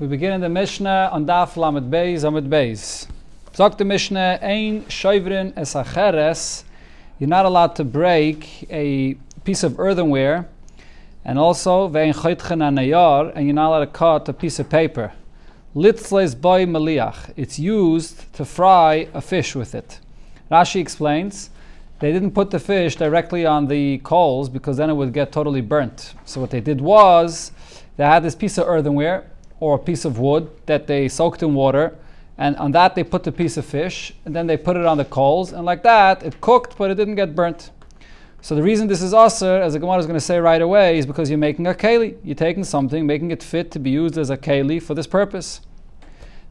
We begin in the Mishnah on Daf Lamed Beis Amid Beis. Sagt the Mishnah, Ein Shoivrin es. You're not allowed to break a piece of earthenware, and also Vein Choitchen Anayar, and you're not allowed to cut a piece of paper. Litzles boy maliach. It's used to fry a fish with it. Rashi explains they didn't put the fish directly on the coals because then it would get totally burnt. So what they did was they had this piece of earthenware or a piece of wood that they soaked in water, and on that they put the piece of fish, and then they put it on the coals, and like that it cooked, but it didn't get burnt. So the reason this is aser, as the Gemara is going to say right away, is because you're making a keli. You're taking something, making it fit to be used as a keli for this purpose.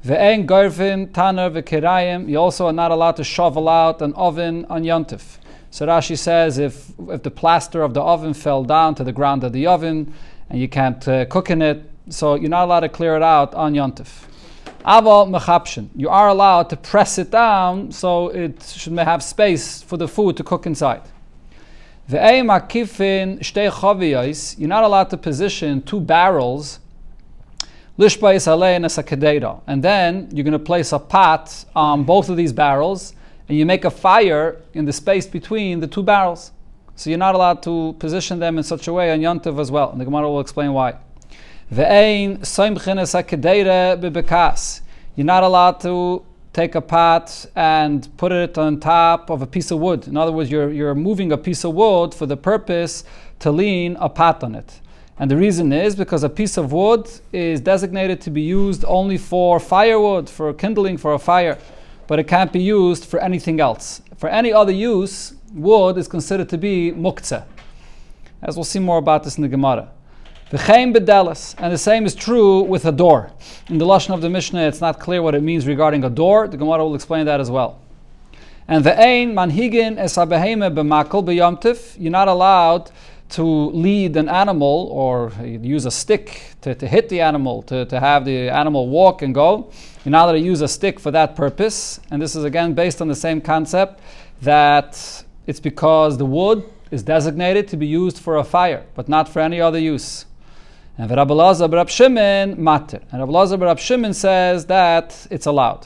Ve'en garvin taner v'kirayim. You also are not allowed to shovel out an oven on yontif. So Rashi says if if the plaster of the oven fell down to the ground of the oven and you can't uh, cook in it, so you're not allowed to clear it out on yontif. Aval mechapshin. You are allowed to press it down so it should have space for the food to cook inside. You're not allowed to position two barrels and then you're going to place a pot on both of these barrels and you make a fire in the space between the two barrels. So you're not allowed to position them in such a way on Yontiv as well. And the Gemara will explain why. You're not allowed to take a pot and put it on top of a piece of wood. In other words, you're, you're moving a piece of wood for the purpose to lean a pot on it. And the reason is because a piece of wood is designated to be used only for firewood, for kindling for a fire but it can't be used for anything else. For any other use, wood is considered to be muktzeh. As we'll see more about this in the Gemara. V'chein bedelis, and the same is true with a door. In the lashon of the Mishnah, it's not clear what it means regarding a door. The Gemara will explain that as well. And the ein manhigin es b'makol b'yomtiv. You're not allowed to lead an animal or use a stick to, to hit the animal, to, to have the animal walk and go. You're not allowed to use a stick for that purpose. And this is again based on the same concept that it's because the wood is designated to be used for a fire, but not for any other use. And Rabbi Lazar Rab Shimon matter. And Rabbi Lazar Rab Shimon says that it's allowed.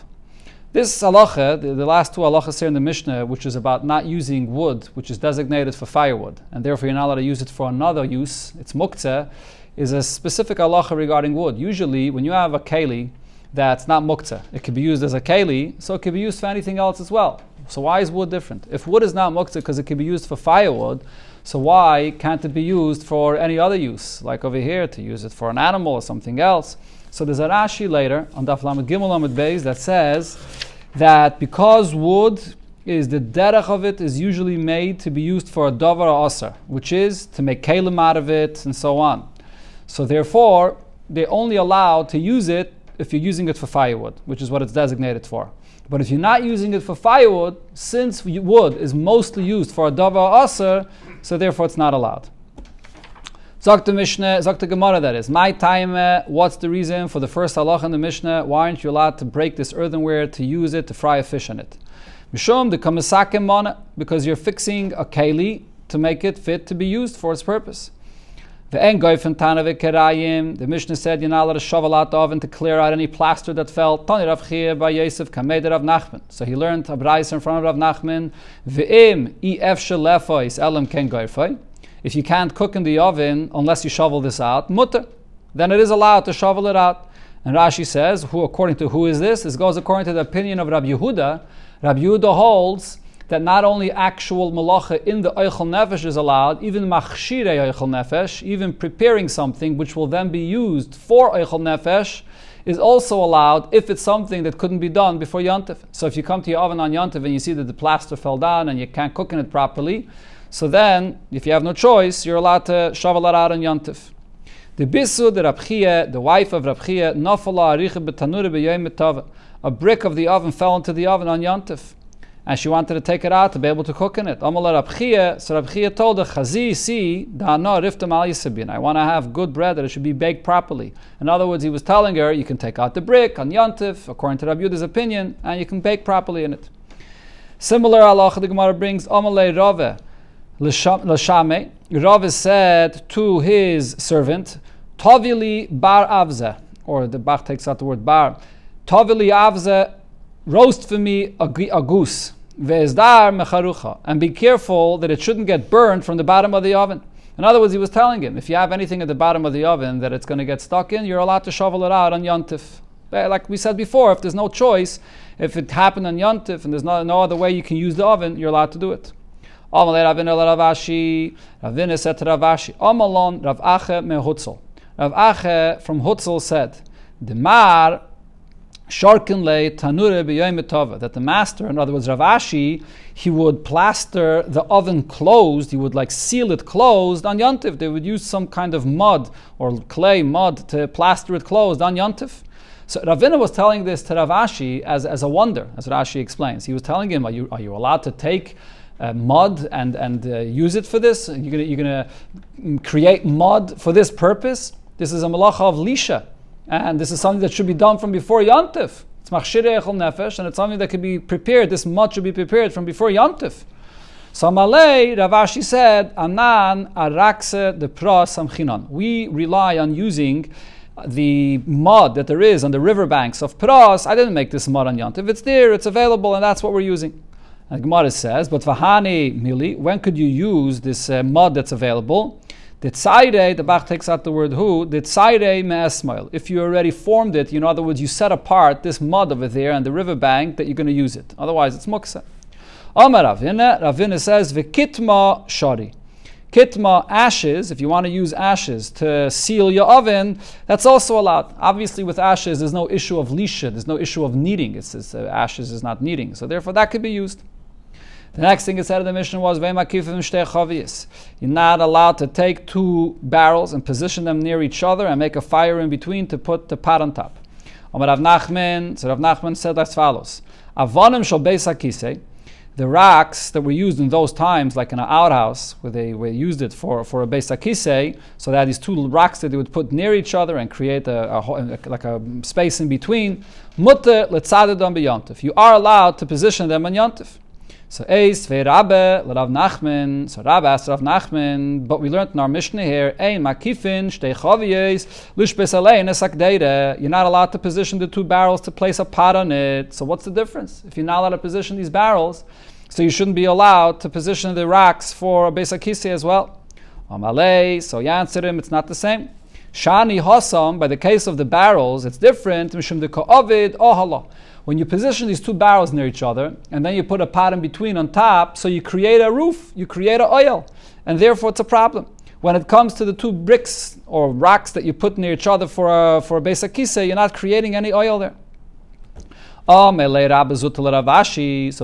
This halacha, the, the, last two halachas here in the Mishnah, which is about not using wood, which is designated for firewood, and therefore you're not allowed to use it for another use, it's muktzeh, is a specific halacha regarding wood. Usually, when you have a keli that's not muktzeh, it could be used as a keli, so it could be used for anything else as well. So why is wood different? If wood is not muktzeh because it can be used for firewood, so why can't it be used for any other use, like over here, to use it for an animal or something else? So there's a Rashi later on Daf Lamed Gimel Lamed Beis that says that because wood is the derech of it is usually made to be used for a davar aser, which is to make kalim out of it and so on. So therefore, they're only allowed to use it if you're using it for firewood, which is what it's designated for. But if you're not using it for firewood, since wood is mostly used for a davar asar, so therefore it's not allowed. Sagt the Mishnah, sagt the Gemara that is. My time, uh, what's the reason for the first halach in the Mishnah? Why aren't you allowed to break this earthenware to use it to fry a fish on it? Mishum the kamasakim mana, because you're fixing a keli to make it fit to be used for its purpose. The Mishnah said you're not allowed to shovel out the oven to clear out any plaster that fell. Tani Rav by Yosef Kamed Rav Nachman. So he learned a brayse in front of Rav Nachman. Ve'im ef elam ken. If you can't cook in the oven unless you shovel this out, mutter, then it is allowed to shovel it out. And Rashi says, who according to who is this? This goes according to the opinion of Rabbi Yehuda. Rabbi Yehuda holds that not only actual malacha in the Eichel Nefesh is allowed, even machshire Eichel Nefesh, even preparing something which will then be used for Eichel Nefesh, is also allowed if it's something that couldn't be done before Yontif. So if you come to your oven on Yontif and you see that the plaster fell down and you can't cook in it properly, so then, if you have no choice, you're allowed to shovel it out on Yontif. The bisu, the Rabchia, the wife of Rabchia, nafala aricha A brick of the oven fell into the oven on Yontif. And she wanted to take it out to be able to cook in it. Amala Rabchia, so Rabchia told her, Chazi, see, riftam al yisabin. I want to have good bread that it should be baked properly. In other words, he was telling her, you can take out the brick on Yontif, according to Rabbi Yuda's opinion, and you can bake properly in it. Similar Allah, the Gemara brings, Amalei Rave, Lashame, Rav said to his servant, Tovili bar avze, or the Bach takes out the word bar. Tovili avze, roast for me a, a goose. Ve'ezdar mecharucha. And be careful that it shouldn't get burned from the bottom of the oven. In other words, he was telling him, if you have anything at the bottom of the oven that it's going to get stuck in, you're allowed to shovel it out on Yontif. Like we said before, if there's no choice, if it happened on Yontif and there's no, no other way you can use the oven, you're allowed to do it. Said to Ravashi, Rav Ache. Rav from Hutzel said, Sharkinle Tanure B'Yom that the master, in other words, Ravashi, he would plaster the oven closed, he would like seal it closed on Yontif. They would use some kind of mud or clay mud to plaster it closed on Yontif. So Ravina was telling this to Ravashi as, as a wonder, as Rashi explains. He was telling him, Are you, are you allowed to take uh, mud and, and uh, use it for this? You're going you're gonna create mud for this purpose? This is a malacha of Lisha. And this is something that should be done from before Yantif. It's machshire echol nefesh, and it's something that can be prepared. This much should be prepared from before Yantif. So Malay, Ravashi said, Anan arakse de pras samchinon. We rely on using the mud that there is on the riverbanks of Pras. I didn't make this mud on Yantiv. It's there, it's available, and that's what we're using. And Gemara says, but Vahani Mili, when could you use this uh, mud that's available? The tzaire, the Bach takes out the word who, the tzaire me'esmail. If you already formed it, in other words, you set apart this mud over there and the riverbank that you're going to use it. Otherwise, it's muksa. Amar Ravina, Ravina says, Vikitma shari. Kitma, ashes, if you want to use ashes to seal your oven, that's also allowed. Obviously, with ashes, there's no issue of lisha, there's no issue of kneading. It's, it's uh, ashes is not kneading. So, therefore, that could be used. The next thing it said in the Mishnah was You're not allowed to take two barrels and position them near each other and make a fire in between to put the pot on top. Rav Nachman, so Rav Nachman said as follows: Avonim shal the rocks that were used in those times, like in an outhouse, where they, where used it for, for a beisakise, so had these two rocks that they would put near each other and create a, a, like a space in between. Mutter letzadedam b'yontif. You are allowed to position them on yontif. So Eis Rabbe Rav Nachman. So Rabbe asked Rav Nachman, but we learned in our Mishnah here, Ein Makifin Shtei Chaviyes Lushbes Alein Esakdeire. You're not allowed to position the two barrels to place a pot on it. So what's the difference? If you're not allowed to position these barrels, so you shouldn't be allowed to position the rocks for a Besakisi as well. Amalei. So him, it's not the same. Shani Hossam, by the case of the barrels, it's different. Mishum de Ka'avid Ohala when you position these two barrels near each other and then you put a pot in between on top, so you create a roof, you create an oil, and therefore it's a problem. When it comes to the two bricks or rocks that you put near each other for a, for a basic kise, you're not creating any oil there. So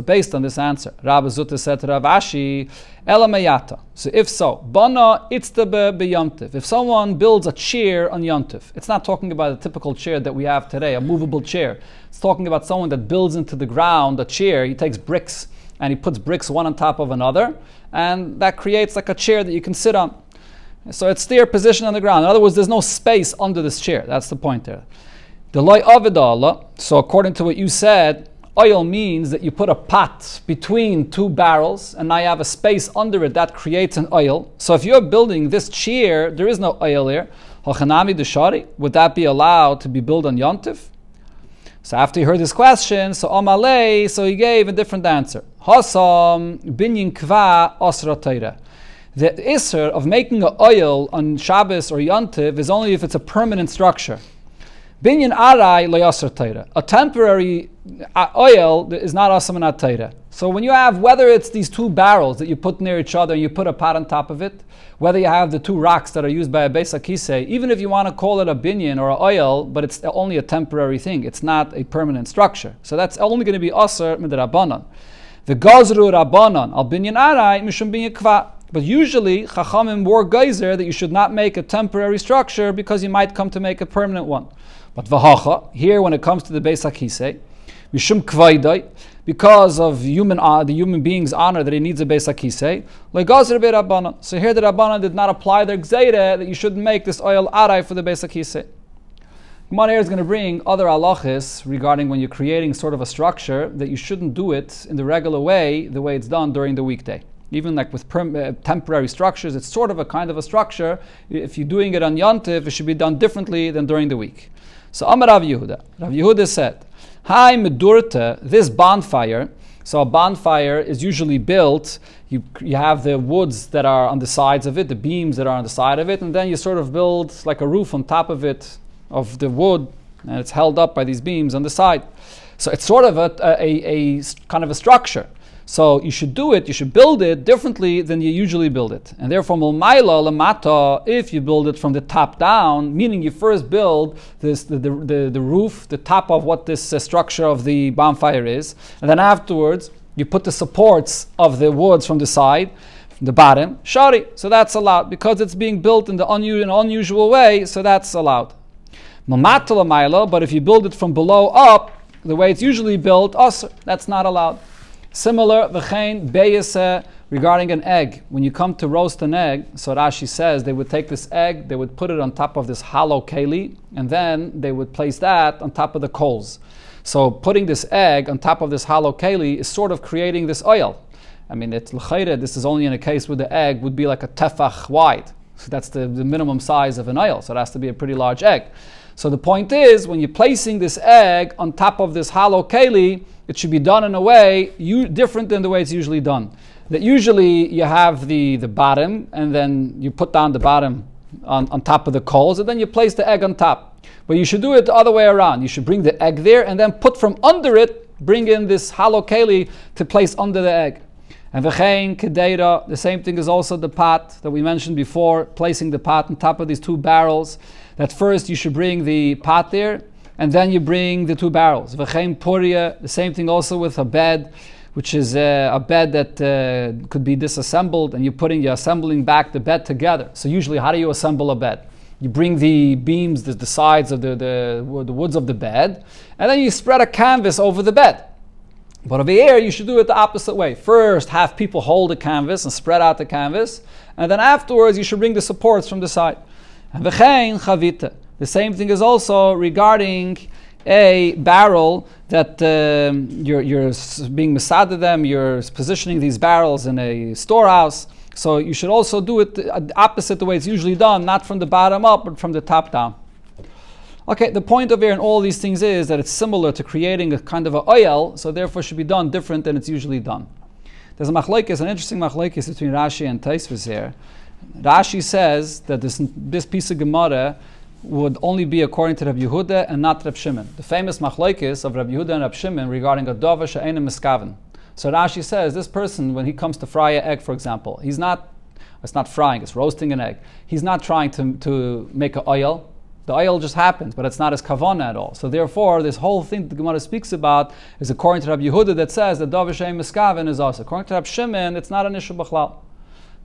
based on this answer, Rabbi Zuta said to Ravashi, Elamayata. So if so, Bana itztabe beyontif. If someone builds a chair on yontif, it's not talking about a typical chair that we have today, a movable chair. It's talking about someone that builds into the ground a chair. He takes bricks and he puts bricks one on top of another, and that creates like a chair that you can sit on. So it's their position on the ground. In other words, there's no space under this chair. That's the point there. The loy avidala. So according to what you said, oil means that you put a pot between two barrels, and now you have a space under it that creates an oil. So if you're building this chair, there is no oil here. Would that be allowed to be built on yontif? So after he heard this question, so Amalei, so he gave a different answer. Hasam binyin kva osra The isser of making an oil on Shabbos or Yontiv is only if it's a permanent structure. Binyan arai loyasr teira. A temporary oil is not in teira. So when you have, whether it's these two barrels that you put near each other and you put a pot on top of it, whether you have the two rocks that are used by a Besakise, even if you want to call it a binyan or an oil, but it's only a temporary thing, it's not a permanent structure. So that's only going to be Aser midrabanan. The Gazru Rabbanan, al binyan arai, mishum binyan kva. But usually, Chachamim wore geyser that you should not make a temporary structure because you might come to make a permanent one. But vahacha, here when it comes to the Beis HaKisei, Mishum Kvaidai, because of human uh, the human being's honor that he needs a Beis HaKisei. So here the Rabbanan did not apply their Gzeire that you shouldn't make this oil arai for the Beis HaKisei. Gemara is going to bring other halachas regarding when you're creating sort of a structure that you shouldn't do it in the regular way, the way it's done during the weekday. Even like with uh, temporary structures, it's sort of a kind of a structure. If you're doing it on Yontif, it should be done differently than during the week. So Amar Rav Yehuda. Rav Yehuda said, Hi Medurta, this bonfire. So a bonfire is usually built. You, you have the woods that are on the sides of it, the beams that are on the side of it, and then you sort of build like a roof on top of it, of the wood, and it's held up by these beams on the side. So it's sort of a, a, a, a kind of a structure. So you should do it, you should build it differently than you usually build it. And therefore, mulmaila lamata, if you build it from the top down, meaning you first build this, the, the, the, the roof, the top of what this uh, structure of the bonfire is, and then afterwards you put the supports of the woods from the side, from the bottom, shari. So that's allowed because it's being built in the unu- in unusual way, so that's allowed. Mamata but if you build it from below up, the way it's usually built, also, that's not allowed. Similar, v'chein beyase regarding an egg. When you come to roast an egg, so Rashi says they would take this egg, they would put it on top of this hollow keli, and then they would place that on top of the coals. So putting this egg on top of this hollow keli is sort of creating this oil. I mean, it's l'chayre, this is only in a case where the egg would be like a tefach wide. So that's the, the minimum size of an oil, so it has to be a pretty large egg. So the point is, when you're placing this egg on top of this hollow keli, it should be done in a way you, different than the way it's usually done. That usually you have the, the bottom, and then you put down the bottom on, on top of the coals, and then you place the egg on top. But you should do it the other way around. You should bring the egg there, and then put from under it, bring in this hollow keli to place under the egg. And v'chein kedera, the same thing is also the pot that we mentioned before, placing the pot on top of these two barrels. That first you should bring the pot there, and then you bring the two barrels. V'chein puria, the same thing also with a bed, which is uh, a bed that uh, could be disassembled, and you're putting, you're assembling back the bed together. So usually, how do you assemble a bed? You bring the beams, the, the sides of the, the, the woods of the bed, and then you spread a canvas over the bed. But over here, you should do it the opposite way. First, have people hold the canvas and spread out the canvas, and then afterwards, you should bring the supports from the side. And chavita. The same thing is also regarding a barrel that um, you're, you're being masada them, you're positioning these barrels in a storehouse. So you should also do it the opposite the way it's usually done, not from the bottom up, but from the top down. Okay, the point of here in all these things is that it's similar to creating a kind of a oil, so therefore should be done different than it's usually done. There's a machlekes, an interesting machlekes between Rashi and Taisvis here. Rashi says that this, this piece of Gemara would only be according to Rabbi Yehuda and not Rabbi Shimon. The famous machlekes of Rabbi Yehuda and Rabbi Shimon regarding a dova she'ena miskaven. So Rashi says this person, when he comes to fry an egg, for example, he's not, it's not frying, it's roasting an egg. He's not trying to, to make an oil. The oil just happens, but it's not as kavana at all. So therefore, this whole thing the Gemara speaks about is according to Rabbi Yehuda that says that she'ena miskaven is also. According to Rabbi Shimon, it's not an issue b'chlal.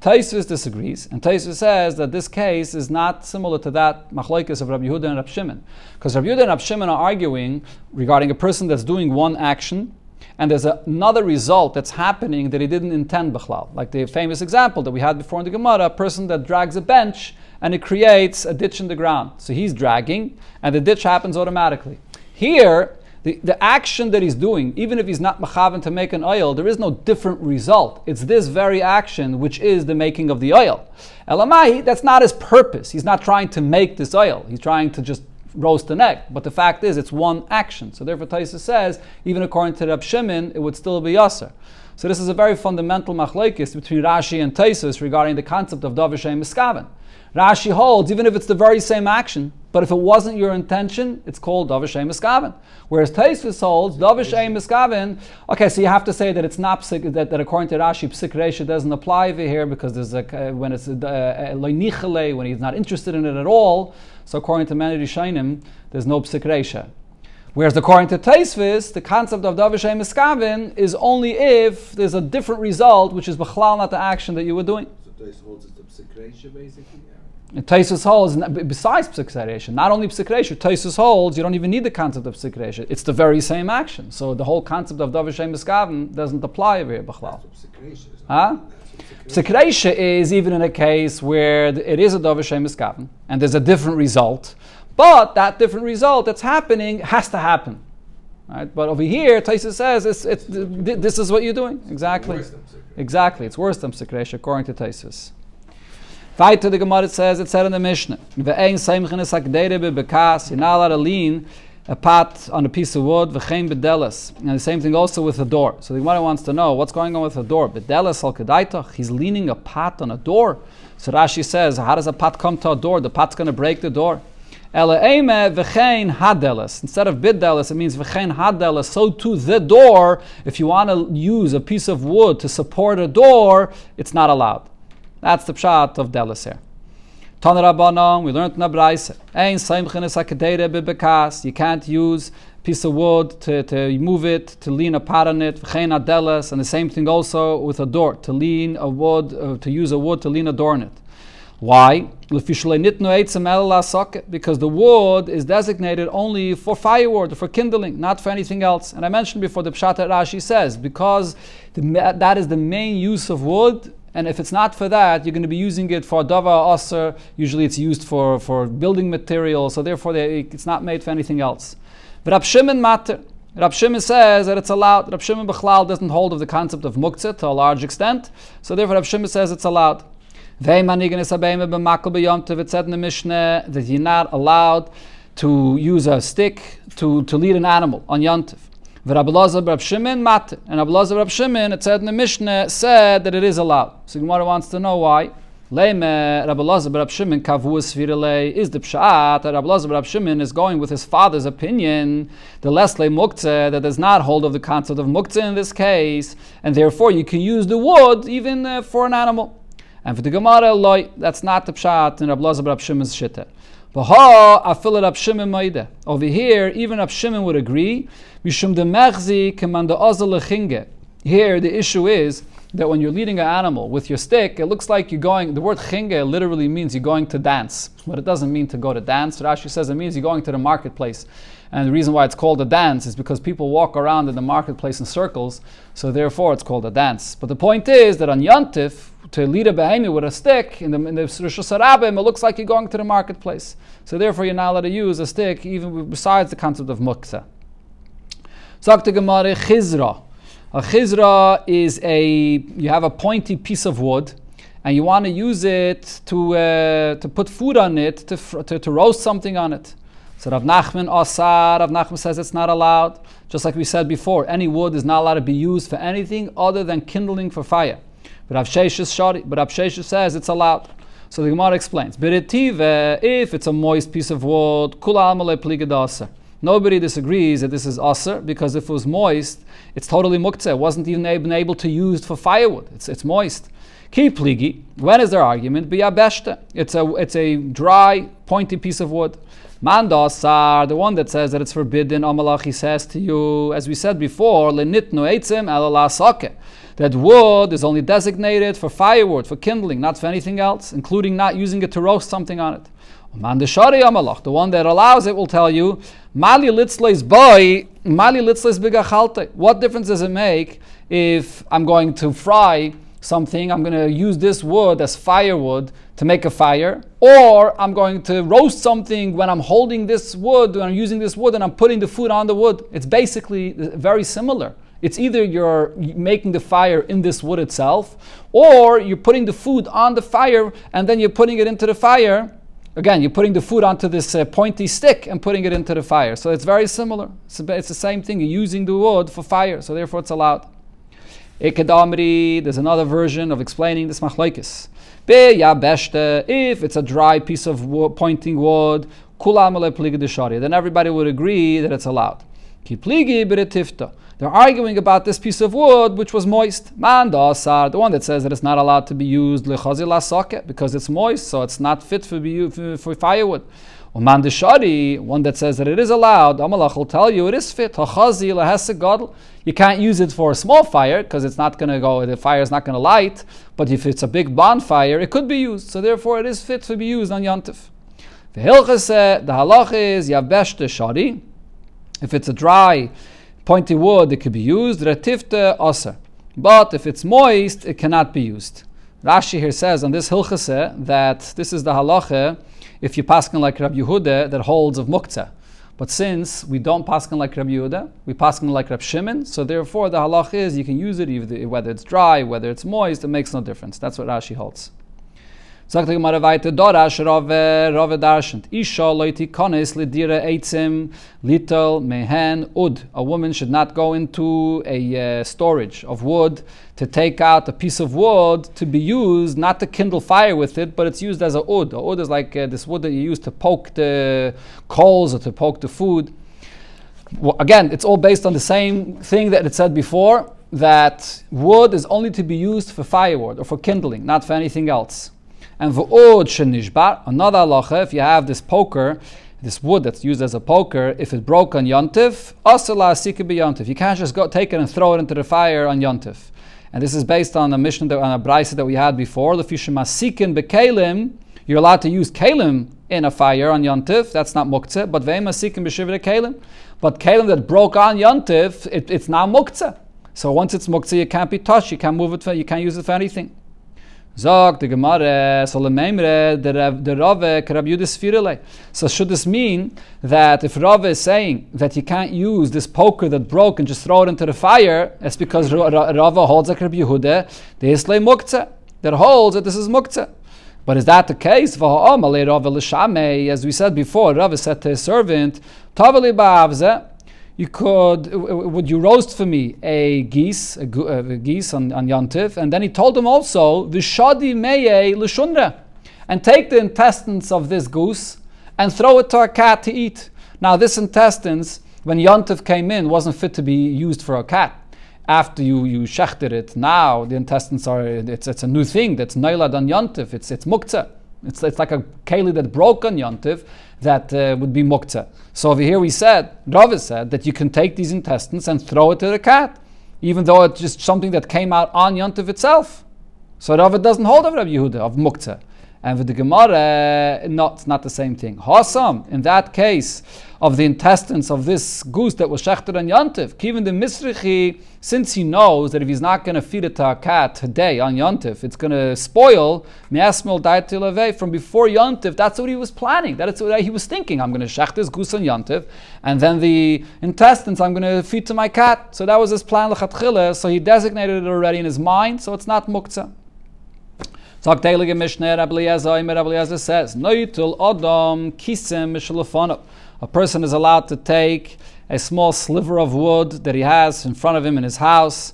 Taisus disagrees, and Taisus says that this case is not similar to that machlokes of Rabbi Yehuda and Rabbi Shimon, because Rabbi Yehuda and Rabbi Shimon are arguing regarding a person that's doing one action, and there's another result that's happening that he didn't intend b'chlal. Like the famous example that we had before in the Gemara, a person that drags a bench and it creates a ditch in the ground. So he's dragging, and the ditch happens automatically. Here, the, the action that he's doing, even if he's not machavan to make an oil, there is no different result. It's this very action which is the making of the oil. Elamai, that's not his purpose. He's not trying to make this oil. He's trying to just roast an egg. But the fact is, it's one action. So therefore, Taisa says, even according to Rab Shimon, it would still be yasser. So this is a very fundamental machlekes between Rashi and Taisus regarding the concept of Davishay Miskaven. Rashi holds, even if it's the very same action, but if it wasn't your intention, it's called Davishay Miskaven. Whereas Taisvis holds Davishay Miskaven, okay, so you have to say that it's not that, that according to Rashi, Psik doesn't apply over here because there's a, uh, when it's a, uh, uh, when he's not interested in it at all. So according to Many Shainim, there's no Psik Whereas according to Taisvis, the concept of Davishay Miskaven is only if there's a different result, which is Bechlal, not the action that you were doing. So Taisvis holds it's the Psik basically? Taisus holds, besides psikresha, not only psikresha, Taisus holds you don't even need the concept of psikresha. It's the very same action. So the whole concept of davishem miskaven doesn't apply over here. Huh? Psikresha is even in a case where it is a davishem miskaven and there's a different result, but that different result that's happening has to happen. Right? But over here, Taisa says it's, it's, this is what you're doing. Exactly. Exactly. It's worse than psikresha according to Taisus. Weiter the Gemara says, it said in the Mishnah, Ve'ein seimchen es hakdeire bebekas, you're not allowed to lean a pot on a piece of wood, v'chein bedelis. And the same thing also with a door. So the Gemara wants to know, what's going on with a door? Bedelis al kedaitach, he's leaning a pot on a door. So Rashi says, how does a pot come to a door? The pot's going to break the door. Ele'eme v'chein hadelis. Instead of bidelis, it means v'chein hadelis. So to the door, if you want to use a piece of wood to support a door, it's not allowed. That's the pshat of delis here. We learned in hakadere. You can't use a piece of wood to, to move it, to lean a pot on it. And the same thing also with a door, to lean a wood, uh, to use a wood to lean a door on it. Why? Because the wood is designated only for firewood, for kindling, not for anything else. And I mentioned before the Pshat Rashi says, because the, that is the main use of wood, and if it's not for that, you're going to be using it for dava aser. Usually it's used for, for building material, so therefore they, it's not made for anything else. But Rab Shimon matter. Rab Shimon says that it's allowed. Rab Shimon Bechlal doesn't hold of the concept of muktzah to a large extent, so therefore Rab Shimon says it's allowed. It said in the Mishnah that you're not allowed to use a stick to, to lead an animal on Yontif. V'Rabbi Rab Shimon mat, and Rabbi Rab Shimon, it said in the Mishnah, said that it is allowed. So Gemara wants to know why. Leime Rabbi Rab Shimon kavuas virele is the pshat that Rabbi Rab Shimon is going with his father's opinion, the lesle muktzeh that does not hold of the concept of muktzeh in this case, and therefore you can use the wood even uh, for an animal. And for the Gemara, loy, that's not the pshat in Rabbi Lazar Rab Shimon's shitta. Baha afil Rab Shimon maide. Over here, even Rab Shimon would agree. Mishum de. Here, the issue is that when you're leading an animal with your stick, it looks like you're going. The word chinge literally means you're going to dance, but it doesn't mean to go to dance. Rashi says it means you're going to the marketplace. And the reason why it's called a dance is because people walk around in the marketplace in circles, so therefore it's called a dance. But the point is that on Yantif, to lead a behemoth with a stick in the, in the Hashanah, it looks like you're going to the marketplace. So therefore, you're not allowed to use a stick, even besides the concept of muksa. Zakta Gemara Chizra. A chizra is a you have a pointy piece of wood, and you want to use it to uh, to put food on it to, to, to roast something on it. So Rav Nachman Asar, Rav Nachman says it's not allowed. Just like we said before, any wood is not allowed to be used for anything other than kindling for fire. But Rav Sheshes shari, but says it's allowed. So the Gemara explains, if it's a moist piece of wood, Nobody disagrees that this is aser because if it was moist, it's totally muktzeh. It wasn't even able to use for firewood. It's, it's moist. Ki pligi. When is their argument? Biyabeshte. It's a it's a dry, pointy piece of wood. Mandasar, the one that says that it's forbidden, Amalachi says to you, as we said before, lenitnu eitzim alalasake that wood is only designated for firewood, for kindling, not for anything else, including not using it to roast something on it. The one that allows it will tell you, Mali litzleis boy, Mali litzleis bigachalte. What difference does it make if I'm going to fry something, I'm going to use this wood as firewood to make a fire, or I'm going to roast something when I'm holding this wood, when I'm using this wood and I'm putting the food on the wood. It's basically very similar. It's either you're making the fire in this wood itself, or you're putting the food on the fire and then you're putting it into the fire. Again, you're putting the food onto this uh, pointy stick and putting it into the fire. So it's very similar. It's, it's the same thing. You're using the wood for fire, so therefore it's allowed. Ikadamri, there's another version of explaining this machlaikis. Be yabeshte, if it's a dry piece of wood, pointing wood, then everybody would agree that it's allowed. They're arguing about this piece of wood which was moist. Mandasar, the one that says that it's not allowed to be used socket because it's moist, so it's not fit for, for firewood. Umandishari, one that says that it is allowed, Amalach will tell you it is fit. You can't use it for a small fire because it's not going to go, the fire is not going to light. But if it's a big bonfire, it could be used. So therefore, it is fit to be used on Yantif. The halach is Yavesh Shari. If it's a dry pointy wood, it could be used. Retifte oser. But if it's moist, it cannot be used. Rashi here says on this hilchase that this is the halacha if you paskin like Rabbi Yehuda that holds of muktzah. But since we don't paskin like Rabbi Yehuda, we paskin like Rabbi Shimon, so therefore the halacha is you can use it whether it's dry, whether it's moist, it makes no difference. That's what Rashi holds. Sagt die Gemara weiter, Dorash Rove, Rove. Isha loiti konis lidire eitzim litel mehen ud. A woman should not go into a uh, storage of wood to take out a piece of wood to be used, not to kindle fire with it, but it's used as a ud. A ud is like uh, this wood that you use to poke the coals or to poke the food. Well, again, it's all based on the same thing that it said before, that wood is only to be used for firewood or for kindling, not for anything else. And v'od shenishbar, another halacha, if you have this poker, this wood that's used as a poker, if it broke on yontif, asala asika yontif. You can't just go take it and throw it into the fire on yontif. And this is based on a Mishnah that, on a brisa that we had before. The masikin bekalim, you're allowed to use kalim in a fire on yontif. That's not muktzah. But ve'masikin b'shivre kalim. But kalim that broke on yontif, it, it's now muktzah. So once it's muktzah, you can't be touched. You can't move it. For, you can't use it for anything. Zog Gemara, Rave Yudis So should this mean that if Rave is saying that you can't use this poker that broke and just throw it into the fire, it's because Rave holds a Rab Yehuda, the Islay Muktzah, that holds that this is Muktzah. But is that the case? As we said before, Rave said to his servant, Tavali Ba'avze, you could, would you roast for me a geese, a, uh, a geese on, on Yantiv? And then he told him also, Vishadi meye l'shunra, and take the intestines of this goose and throw it to a cat to eat. Now, this intestines, when Yantiv came in, wasn't fit to be used for a cat. After you, you shechted it, now the intestines are, it's, it's a new thing that's nailad on Yantiv, it's, it's muktzah. It's, it's like a keli that broke on Yontiv that uh, would be muktzah. So over here we said, Rava said, that you can take these intestines and throw it to the cat, even though it's just something that came out on Yontiv itself. So Rava doesn't hold of Rabbi Yehuda, of muktzah. And with the Gemara, not, it's not the same thing. Hasam, in that case, of the intestines of this goose that was shechter and yontif, even the misrichi, since he knows that if he's not going to feed it to a cat today on yontif, it's going to spoil miasmil daitilave from before yontif. That's what he was planning. That's what he was thinking. I'm going to shech this goose on yontif, and then the intestines I'm going to feed to my cat. So that was his plan. So he designated it already in his mind. So it's not muktzah. Sagt Heilige Mishnah, Rabbi Eliezer, says, Noitul Adam Kisim Mishalafonov. A person is allowed to take a small sliver of wood that he has in front of him in his house,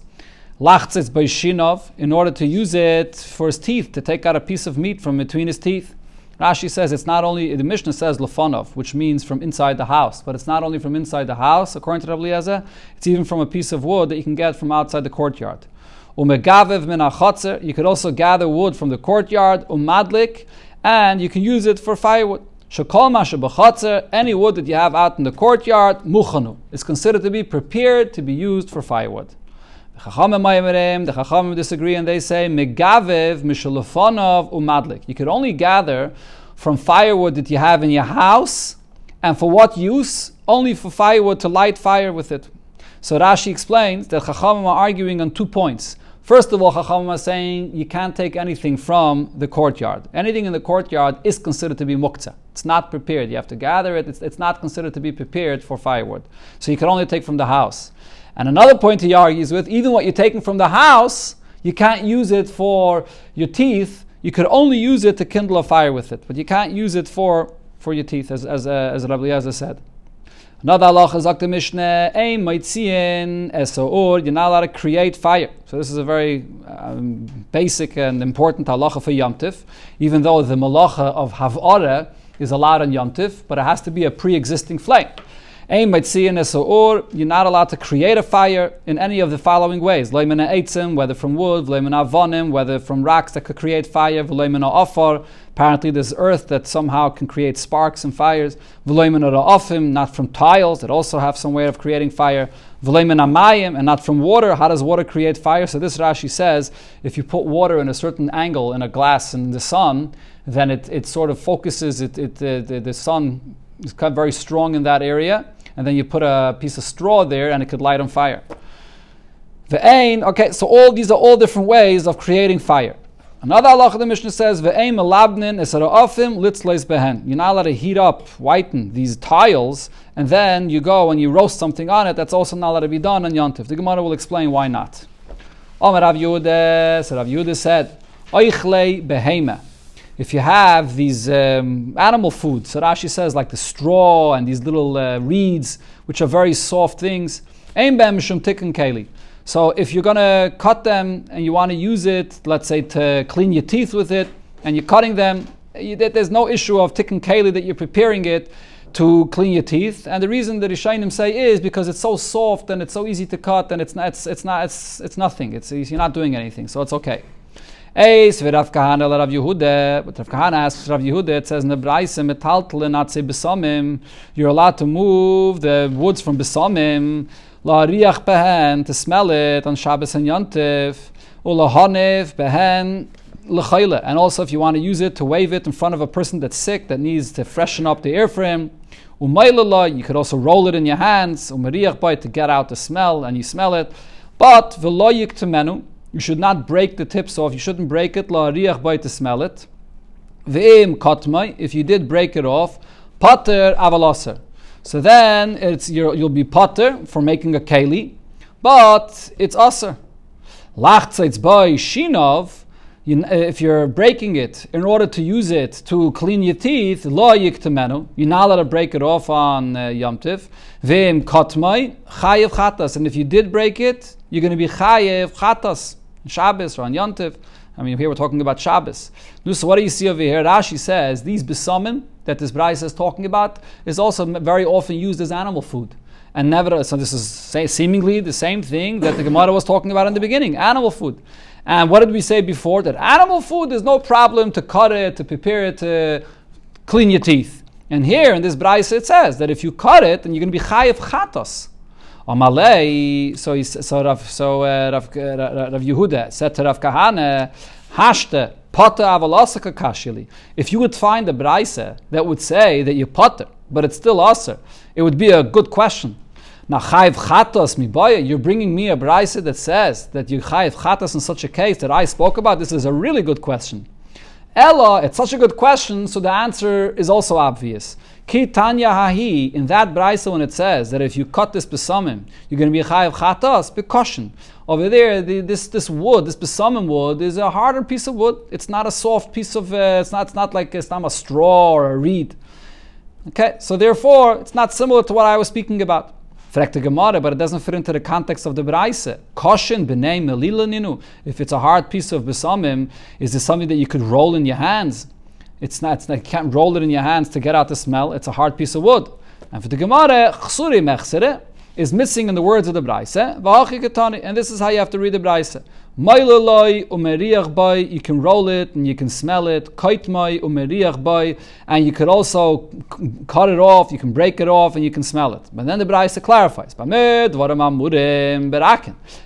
lachtzitz beishinov, in order to use it for his teeth, to take out a piece of meat from between his teeth. Rashi says it's not only, the Mishnah says lefonov, which means from inside the house, but it's not only from inside the house, according to Rabbi it's even from a piece of wood that you can get from outside the courtyard. Umegavev min. You could also gather wood from the courtyard. Umadlik, and you can use it for firewood. Shakol masha Any wood that you have out in the courtyard, muchanu, is considered to be prepared to be used for firewood. The Chachamim disagree and they say megavev mishalofonov umadlik. You could only gather from firewood that you have in your house, and for what use? Only for firewood to light fire with it. So Rashi explains that Chachamim are arguing on two points. First of all, Chacham is saying you can't take anything from the courtyard. Anything in the courtyard is considered to be muktzah. It's not prepared. You have to gather it. It's, it's not considered to be prepared for firewood. So you can only take from the house. And another point he argues with, even what you're taking from the house, you can't use it for your teeth. You could only use it to kindle a fire with it, but you can't use it for, for your teeth, as, as, uh, as Rabbi Yazar said. Another halacha sagt the Mishnah, Ein moitzien esoor, you're not allowed to create fire. So this is a very um, basic and important halacha for Yom Tif, even though the malacha of Havara is allowed on Yom Tif, but it has to be a pre-existing flame. Ein moitzien esoor, you're not allowed to create a fire in any of the following ways. Loimena eitzim, whether from wood, loimena avonim, whether from rocks that could create fire, loimena ofar, Apparently, there's earth that somehow can create sparks and fires. V'loimen not from tiles that also have some way of creating fire. V'loimen amayim, and not from water. How does water create fire? So this Rashi says, if you put water in a certain angle in a glass in the sun, then it, it sort of focuses, it, it, the, the, the sun is very strong in that area, and then you put a piece of straw there and it could light on fire. The ain, okay, so all these are all different ways of creating fire. Another Allah the Mishnah says, Ve'eim elabnin esara'afim litzleis behen. You're not allowed to heat up, whiten these tiles, and then you go and you roast something on it. That's also not allowed to be done on Yontif. The Gemara will explain why not. Omer Rav Yehuda, so Rav Yehuda said, Oichlei behema. If you have these um, animal foods, so Rashi says like the straw and these little uh, reeds, which are very soft things. So if you're going to cut them and you want to use it, let's say to clean your teeth with it, and you're cutting them, you, there's no issue of tikkun keli that you're preparing it to clean your teeth. And the reason that Rishainim say is because it's so soft and it's so easy to cut and it's not, it's, it's not, it's, it's nothing. It's, easy you're not doing anything, so it's okay. Eis v'Rav Kahana Rav Yehuda, but Rav Kahana asks Rav Yehuda, it says, Nebraisa metaltle not say besamim, you're allowed to move the woods from besamim, la riach behen, to smell it on Shabbos and Yontif, ula hanev behen, l'chayla. And also if you want to use it to wave it in front of a person that's sick, that needs to freshen up the air for him, umaylala, you could also roll it in your hands, umariach by to get out the smell, and you smell it. But v'loyik temenu, you should not break the tips off. You shouldn't break it. La riach by to smell it. Ve'im katmai. If you did break it off, pater avalaser. So then it's you will be pater for making a keli, but it's aser. Lachtzitz by shinov. You, if you're breaking it in order to use it to clean your teeth, lo yiktemenu, you're not allowed to break it off on uh, Yom Tiv. Vim katmai chayev chatas, and if you did break it, you're going to be chayev chatas. Shabbos or on Yontiv. I mean, here we're talking about Shabbos. So what do you see over here? Rashi says these besamim that this Bryce is talking about is also very often used as animal food. And never, so this is seemingly the same thing that the Gemara was talking about in the beginning, animal food. And what did we say before? That animal food is no problem to cut it, to prepare it, to clean your teeth. And here in this Bryce it says that if you cut it, then you're going to be chayiv chatos. Amalei, so he, so Rav, so uh, Rav, uh, Rav Yehuda said to Rav Kahane, Hashte potter avalasaka kashili. If you would find a brayse that would say that you potter, but it's still aser, it would be a good question. Now chayv chatos mibaya, you're bringing me a brayse that says that you chayv chatos in such a case that I spoke about. This is a really good question. Ella, it's such a good question, so the answer is also obvious. Ki Tanya Hahi, in that Braisa when it says that if you cut this besamim, you're going to be chayav chatas, be caution. Over there, the, this, this wood, this besamim wood, is a harder piece of wood. It's not a soft piece of, uh, it's, not, it's not like it's not a straw or a reed. Okay, so therefore, it's not similar to what I was speaking about. Gemara, but it doesn't fit into the context of the Braise. Koshin b'nei melila ninu. If it's a hard piece of besamim, is it something that you could roll in your hands? It's not, it's not, you can't roll it in your hands to get out the smell. It's a hard piece of wood. And for the Gemara, is missing in the words of the Braise. And this is how you have to read the Braise. You can roll it and you can smell it. And you could also cut it off. You can break it off and you can smell it. But then the Braise clarifies.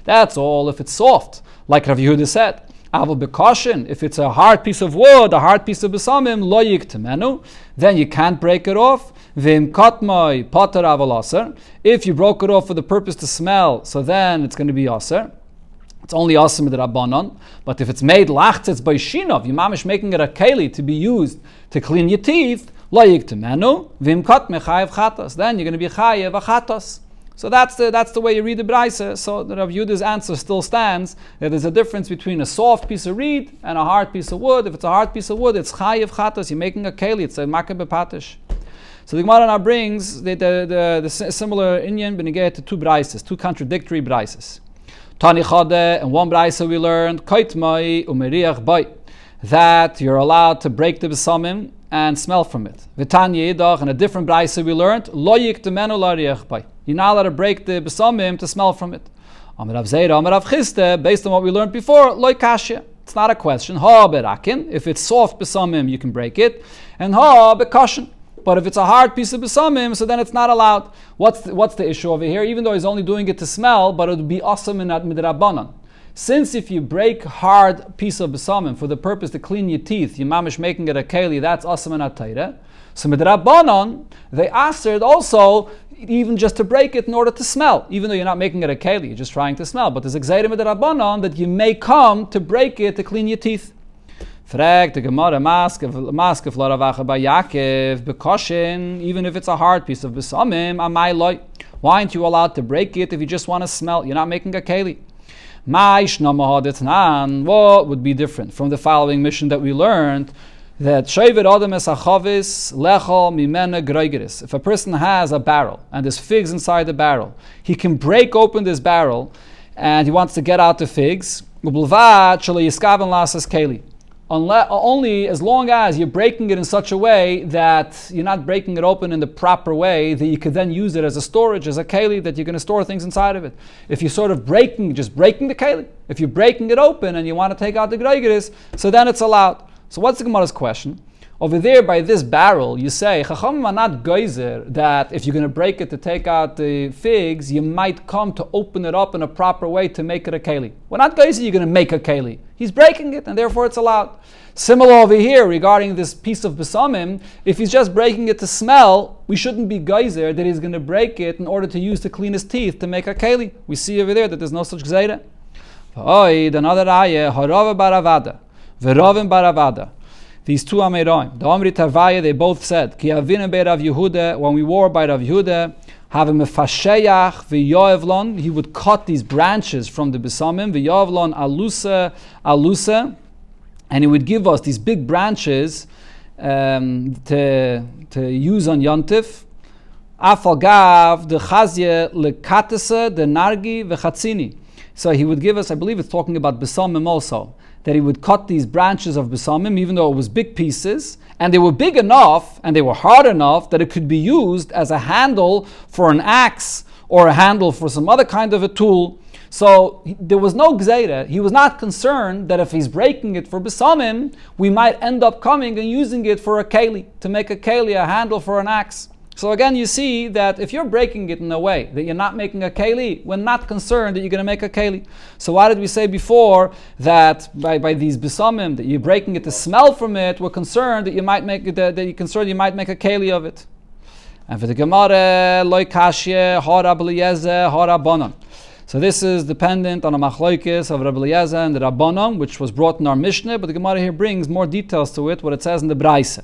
That's all if it's soft, like Rav Yehuda said. Aval bekoshin, if it's a hard piece of wood, a hard piece of besamim, loyik temenu, then you can't break it off. Vim katmai potter aval If you broke it off for the purpose to smell, so then it's going to be aser. It's only aser with rabbanon. But if it's made lachtetz by shinov, your mamish making it a keli to be used to clean your teeth, loyik temenu, vim katme chayev chatas. Then you're going to be chayev achatas. So that's the, that's the way you read the Braisa. So the Rav Yuda's answer still stands that there's a difference between a soft piece of reed and a hard piece of wood. If it's a hard piece of wood, it's chayiv chatas. You're making a keli. It's a makabeh patish. So the Gemara now brings the, the, the, the similar Inyan benegay to two Braisas, two contradictory Braisas. Tani Chade, and one Braisa we learned, Kaitmai umeriach bay, that you're allowed to break the besamim and smell from it. Vitanya Yidach, and a different Braisa we learned, Loyik temenu lariach bay. You're not allowed to break the besamim to smell from it. Amar Zera, Chiste, based on what we learned before, loy kashya. It's not a question. Ha berakin. If it's soft besamim, you can break it. And ha bekashin. But if it's a hard piece of besamim, so then it's not allowed. What's the, what's the issue over here? Even though he's only doing it to smell, but it would be awesome in that midrabanan. Since if you break hard piece of besamim for the purpose to clean your teeth, your mamish making it a keli, that's awesome in atayra. So midrabanan, they asked also even just to break it in order to smell, even though you're not making it a keli, you're just trying to smell. But there's exerim rabbanon that you may come to break it to clean your teeth. Frag the Gemara mask of mask of Laravacha by Yaakov bekoshin, even if it's a hard piece of besamim, amai loy. Why aren't you allowed to break it if you just want to smell? You're not making a keli. What would be different from the following Mishnah that we learned? that Shevet Adam es achavis lechol mimena. If a person has a barrel and there's figs inside the barrel, he can break open this barrel and he wants to get out the figs. Ubulvat shelo yiskaven lasas keli. Unle- only as long as you're breaking it in such a way that you're not breaking it open in the proper way that you could then use it as a storage, as a keli that you're going to store things inside of it. If you're sort of breaking, just breaking the keli, if you're breaking it open and you want to take out the greigeris, so then it's allowed. So what's the Gemara's question? Over there by this barrel, you say, Chachamim are not geyser that if you're going to break it to take out the figs, you might come to open it up in a proper way to make it a keli. We're not geyser you're going to make a keli. He's breaking it and therefore it's allowed. Similar over here regarding this piece of besamim, if he's just breaking it to smell, we shouldn't be geyser that he's going to break it in order to use to clean his teeth to make a keli. We see over there that there's no such gzeira. Another ayah, harava baravada, verovim baravada. These two Ameroim, the Omri Tarvaya, they both said, Ki avinu Rav Yehuda, when we war by Rav Yehuda, have a mefasheyach v'yoevlon, he would cut these branches from the besamim, v'yoevlon alusa, alusa, and he would give us these big branches um, to, to use on Yontif. Afal the chazye lekatese, the nargi, v'chatzini. So he would give us, I believe it's talking about besamim also, that he would cut these branches of besamim, even though it was big pieces, and they were big enough and they were hard enough that it could be used as a handle for an axe or a handle for some other kind of a tool. So there was no gzeira. He was not concerned that if he's breaking it for besamim, we might end up coming and using it for a keli, to make a keli, a handle for an axe. So again, you see that if you're breaking it in a way that you're not making a keli, we're not concerned that you're going to make a keli. So why did we say before that by, by these besamim that you're breaking it to smell from it, we're concerned that you might make that, that you're concerned you might make a keli of it. And for the Gemara, loy kashye, hora hora bonon. So this is dependent on a machlokes of Rabbi Eliezer and the Rabbanon, which was brought in our Mishnah, but the Gemara here brings more details to it, what it says in the Braise.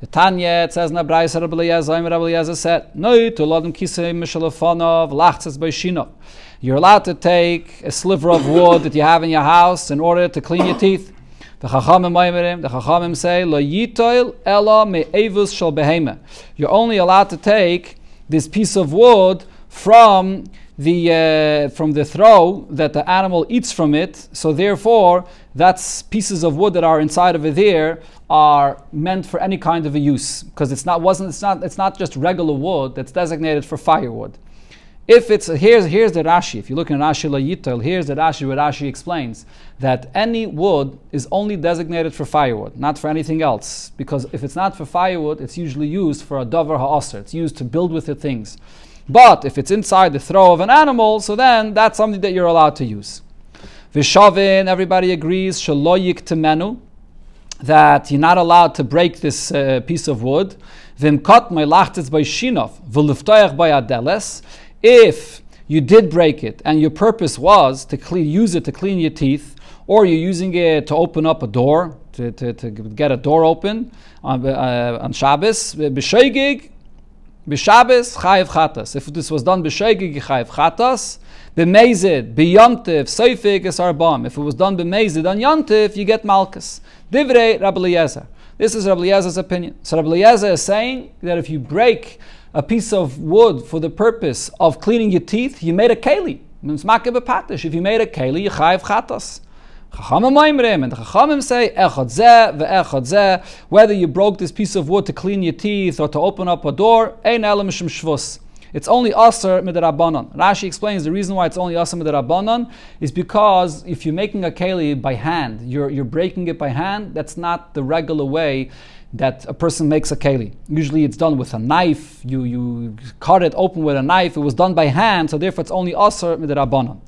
The Tanya, it says in the Braise, Rabbi Eliezer, Rabbi Eliezer said, No, to lodem kisei mishalafonov, lachtzes beishinov. You're allowed to take a sliver of wood that you have in your house in order to clean your teeth. The Chachamim the Chachamim say, Lo yitoil ela me'evus shel behema. You're only allowed to take this piece of wood from the uh, from the throw that the animal eats from it. So therefore, that's pieces of wood that are inside of it there are meant for any kind of a use because it's not wasn't it's not it's not just regular wood that's designated for firewood. If it's here's here's the Rashi. If you look in Rashi Layitel, here's the Rashi where Rashi explains that any wood is only designated for firewood, not for anything else. Because if it's not for firewood, it's usually used for a davar ha'aser. It's used to build with the things. But if it's inside the throw of an animal, so then that's something that you're allowed to use. Vishavin, everybody agrees, shaloyik temenu, that you're not allowed to break this uh, piece of wood. Vimkat meilachtes by shinov, v'liftoyach by adeles. If you did break it and your purpose was to clean, use it to clean your teeth, or you're using it to open up a door, to, to, to get a door open on, uh, on Shabbos, b'sheigig, b'Shabbos, chayiv chatas. If this was done b'sheigig, chayiv chatas. B'mezid, b'yontiv, seifig is arbam. If it was done b'mezid on yontiv, you get malchus. Divrei Rabbi. This is Rabbi opinion. So Rabbi is saying that if you break a piece of wood for the purpose of cleaning your teeth, you made a keli. If you made a keli, you chayiv chatas. Chachamim and the Chachamim say, Echad ve'echad whether you broke this piece of wood to clean your teeth or to open up a door, shvus. It's only aser midrabanan. Rashi explains the reason why it's only aser midrabanan is because if you're making a keli by hand, you're, you're breaking it by hand, that's not the regular way that a person makes a keli. Usually it's done with a knife, you, you cut it open with a knife, it was done by hand, so therefore it's only aser midrabanan.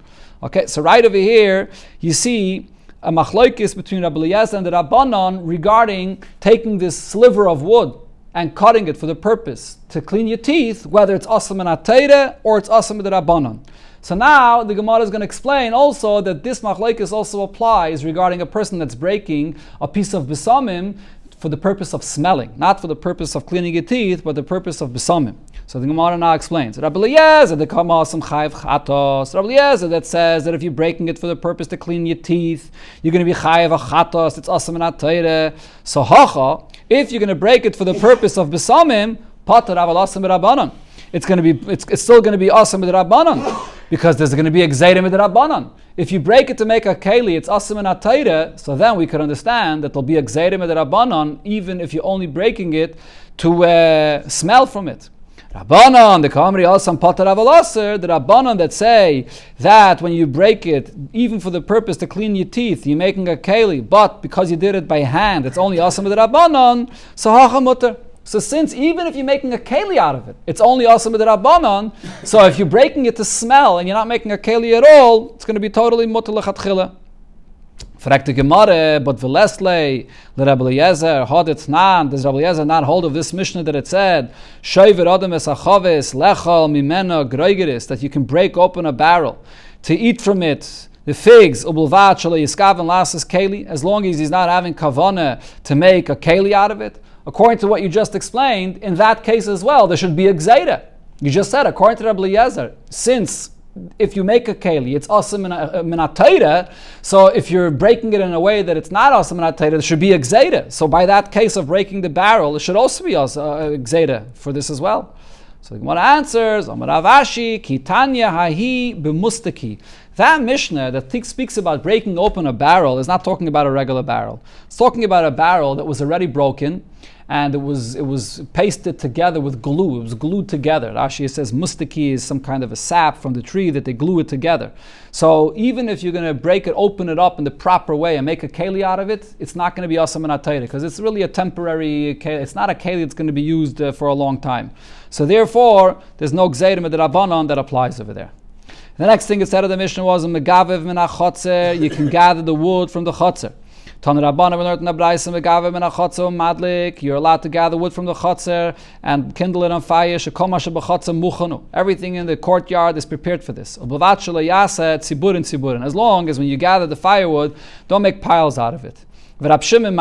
Okay, so right over here, you see a machlokes between Rabbi Eliezer and the Rabbanon regarding taking this sliver of wood and cutting it for the purpose to clean your teeth, whether it's asam and or it's asam and Rabbanon. So now the Gemara is going to explain also that this machlokes also applies regarding a person that's breaking a piece of besamim for the purpose of smelling, not for the purpose of cleaning your teeth, but the purpose of besamim. So the Gemara now explains. Rabbi Eliezer, the Kamasam Chayv Chatos. Rabbi Eliezer that says that if you're breaking it for the purpose to clean your teeth, you're going to be Chayv Chatos. It's awesome and Atayre. So Hacha, If you're going to break it for the purpose of besamim, pater aval asam rabbanon. It's going to be, it's, it's still going to be awesome with rabbanon because there's going to be exedim with rabbanon. If you break it to make a keli, it's awesome and atayre, so then we could understand that there'll be exedim with rabbanon even if you're only breaking it to uh, smell from it. Rabbanon, the Kamri also Pater Avalaser, the Rabbanon that say that when you break it, even for the purpose to clean your teeth, you're making a keli, but because you did it by hand, it's only awesome with Rabbanon, so So since even if you're making a keli out of it, it's only awesome with Rabbanon, so if you're breaking it to smell and you're not making a keli at all, it's going to be totally mutter lechatchila. Fragt die Gemara, but the Rabbi Eliezer, had it nan, does Rabbi Eliezer not hold of this Mishnah that it said, Shoiver Adam es achaves, lechal mimena groigeris, that you can break open a barrel to eat from it, the figs, ubulvat shala yiskav and lasas keli, as long as he's not having kavana to make a keli out of it. According to what you just explained, in that case as well, there should be a gzeda. You just said, according to Rabbi Eliezer, since if you make a keli, it's awesome minatayra. So if you're breaking it in a way that it's not awesome minatayra, there should be a gzeda. So by that case of breaking the barrel, it should also be a gzeda for this as well. So the Gemara answers, Amar Rav Ashi, Kitanya Hahi B'mustaki. That Mishnah that speaks about breaking open a barrel is not talking about a regular barrel. It's talking about a barrel that was already broken and it was it was pasted together with glue. It was glued together. Rashi says mustaki is some kind of a sap from the tree that they glue it together. So even if you're going to break it, open it up in the proper way and make a keli out of it, it's not going to be awesome and because it's really a temporary. Keli. It's not a keli that's going to be used uh, for a long time. So therefore, there's no gzeirim rabbanon that applies over there. The next thing it said of the Mishnah was You can gather the wood from the chotzer. You're allowed to gather wood from the chotzer and kindle it on fire. Everything in the courtyard is prepared for this. As long as when you gather the firewood, don't make piles out of it. Rab Shimon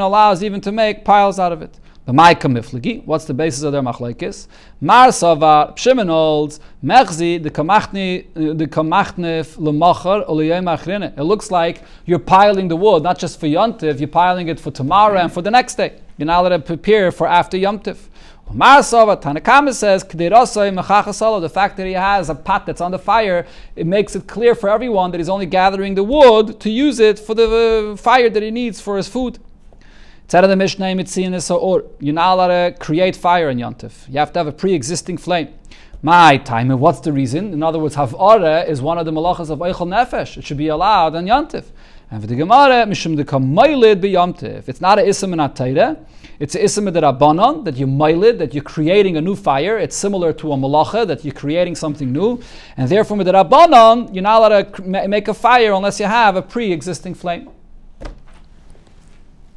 allows even to make piles out of it. What's the basis of their machlekes? Mar Savar Shimon holds Mechzi the kamachni uh, the kamachnif lemacher oliyem achrine. It looks like you're piling the wood not just for yontif, you're piling it for tomorrow and for the next day. You're not allowed to prepare for after yontif. Mar Savar Tanna Kamma says the fact that he has a pot that's on the fire, it makes it clear for everyone that he's only gathering the wood to use it for the uh, fire that he needs for his food. Tzad the Mishnah or you're not allowed to create fire in Yontif. You have to have a pre-existing flame. My time, and what's the reason? In other words, Havara is one of the malachas of Eichel Nefesh. It should be allowed on Yontif. And for the Gemara, Mishum be Yontif. It's not an Isam in Atayra. It's an de Rabbanon, that you mailid, that you're creating a new fire. It's similar to a malacha, that you're creating something new. And therefore, with the Rabbanon, you're not allowed to make a fire unless you have a pre-existing flame.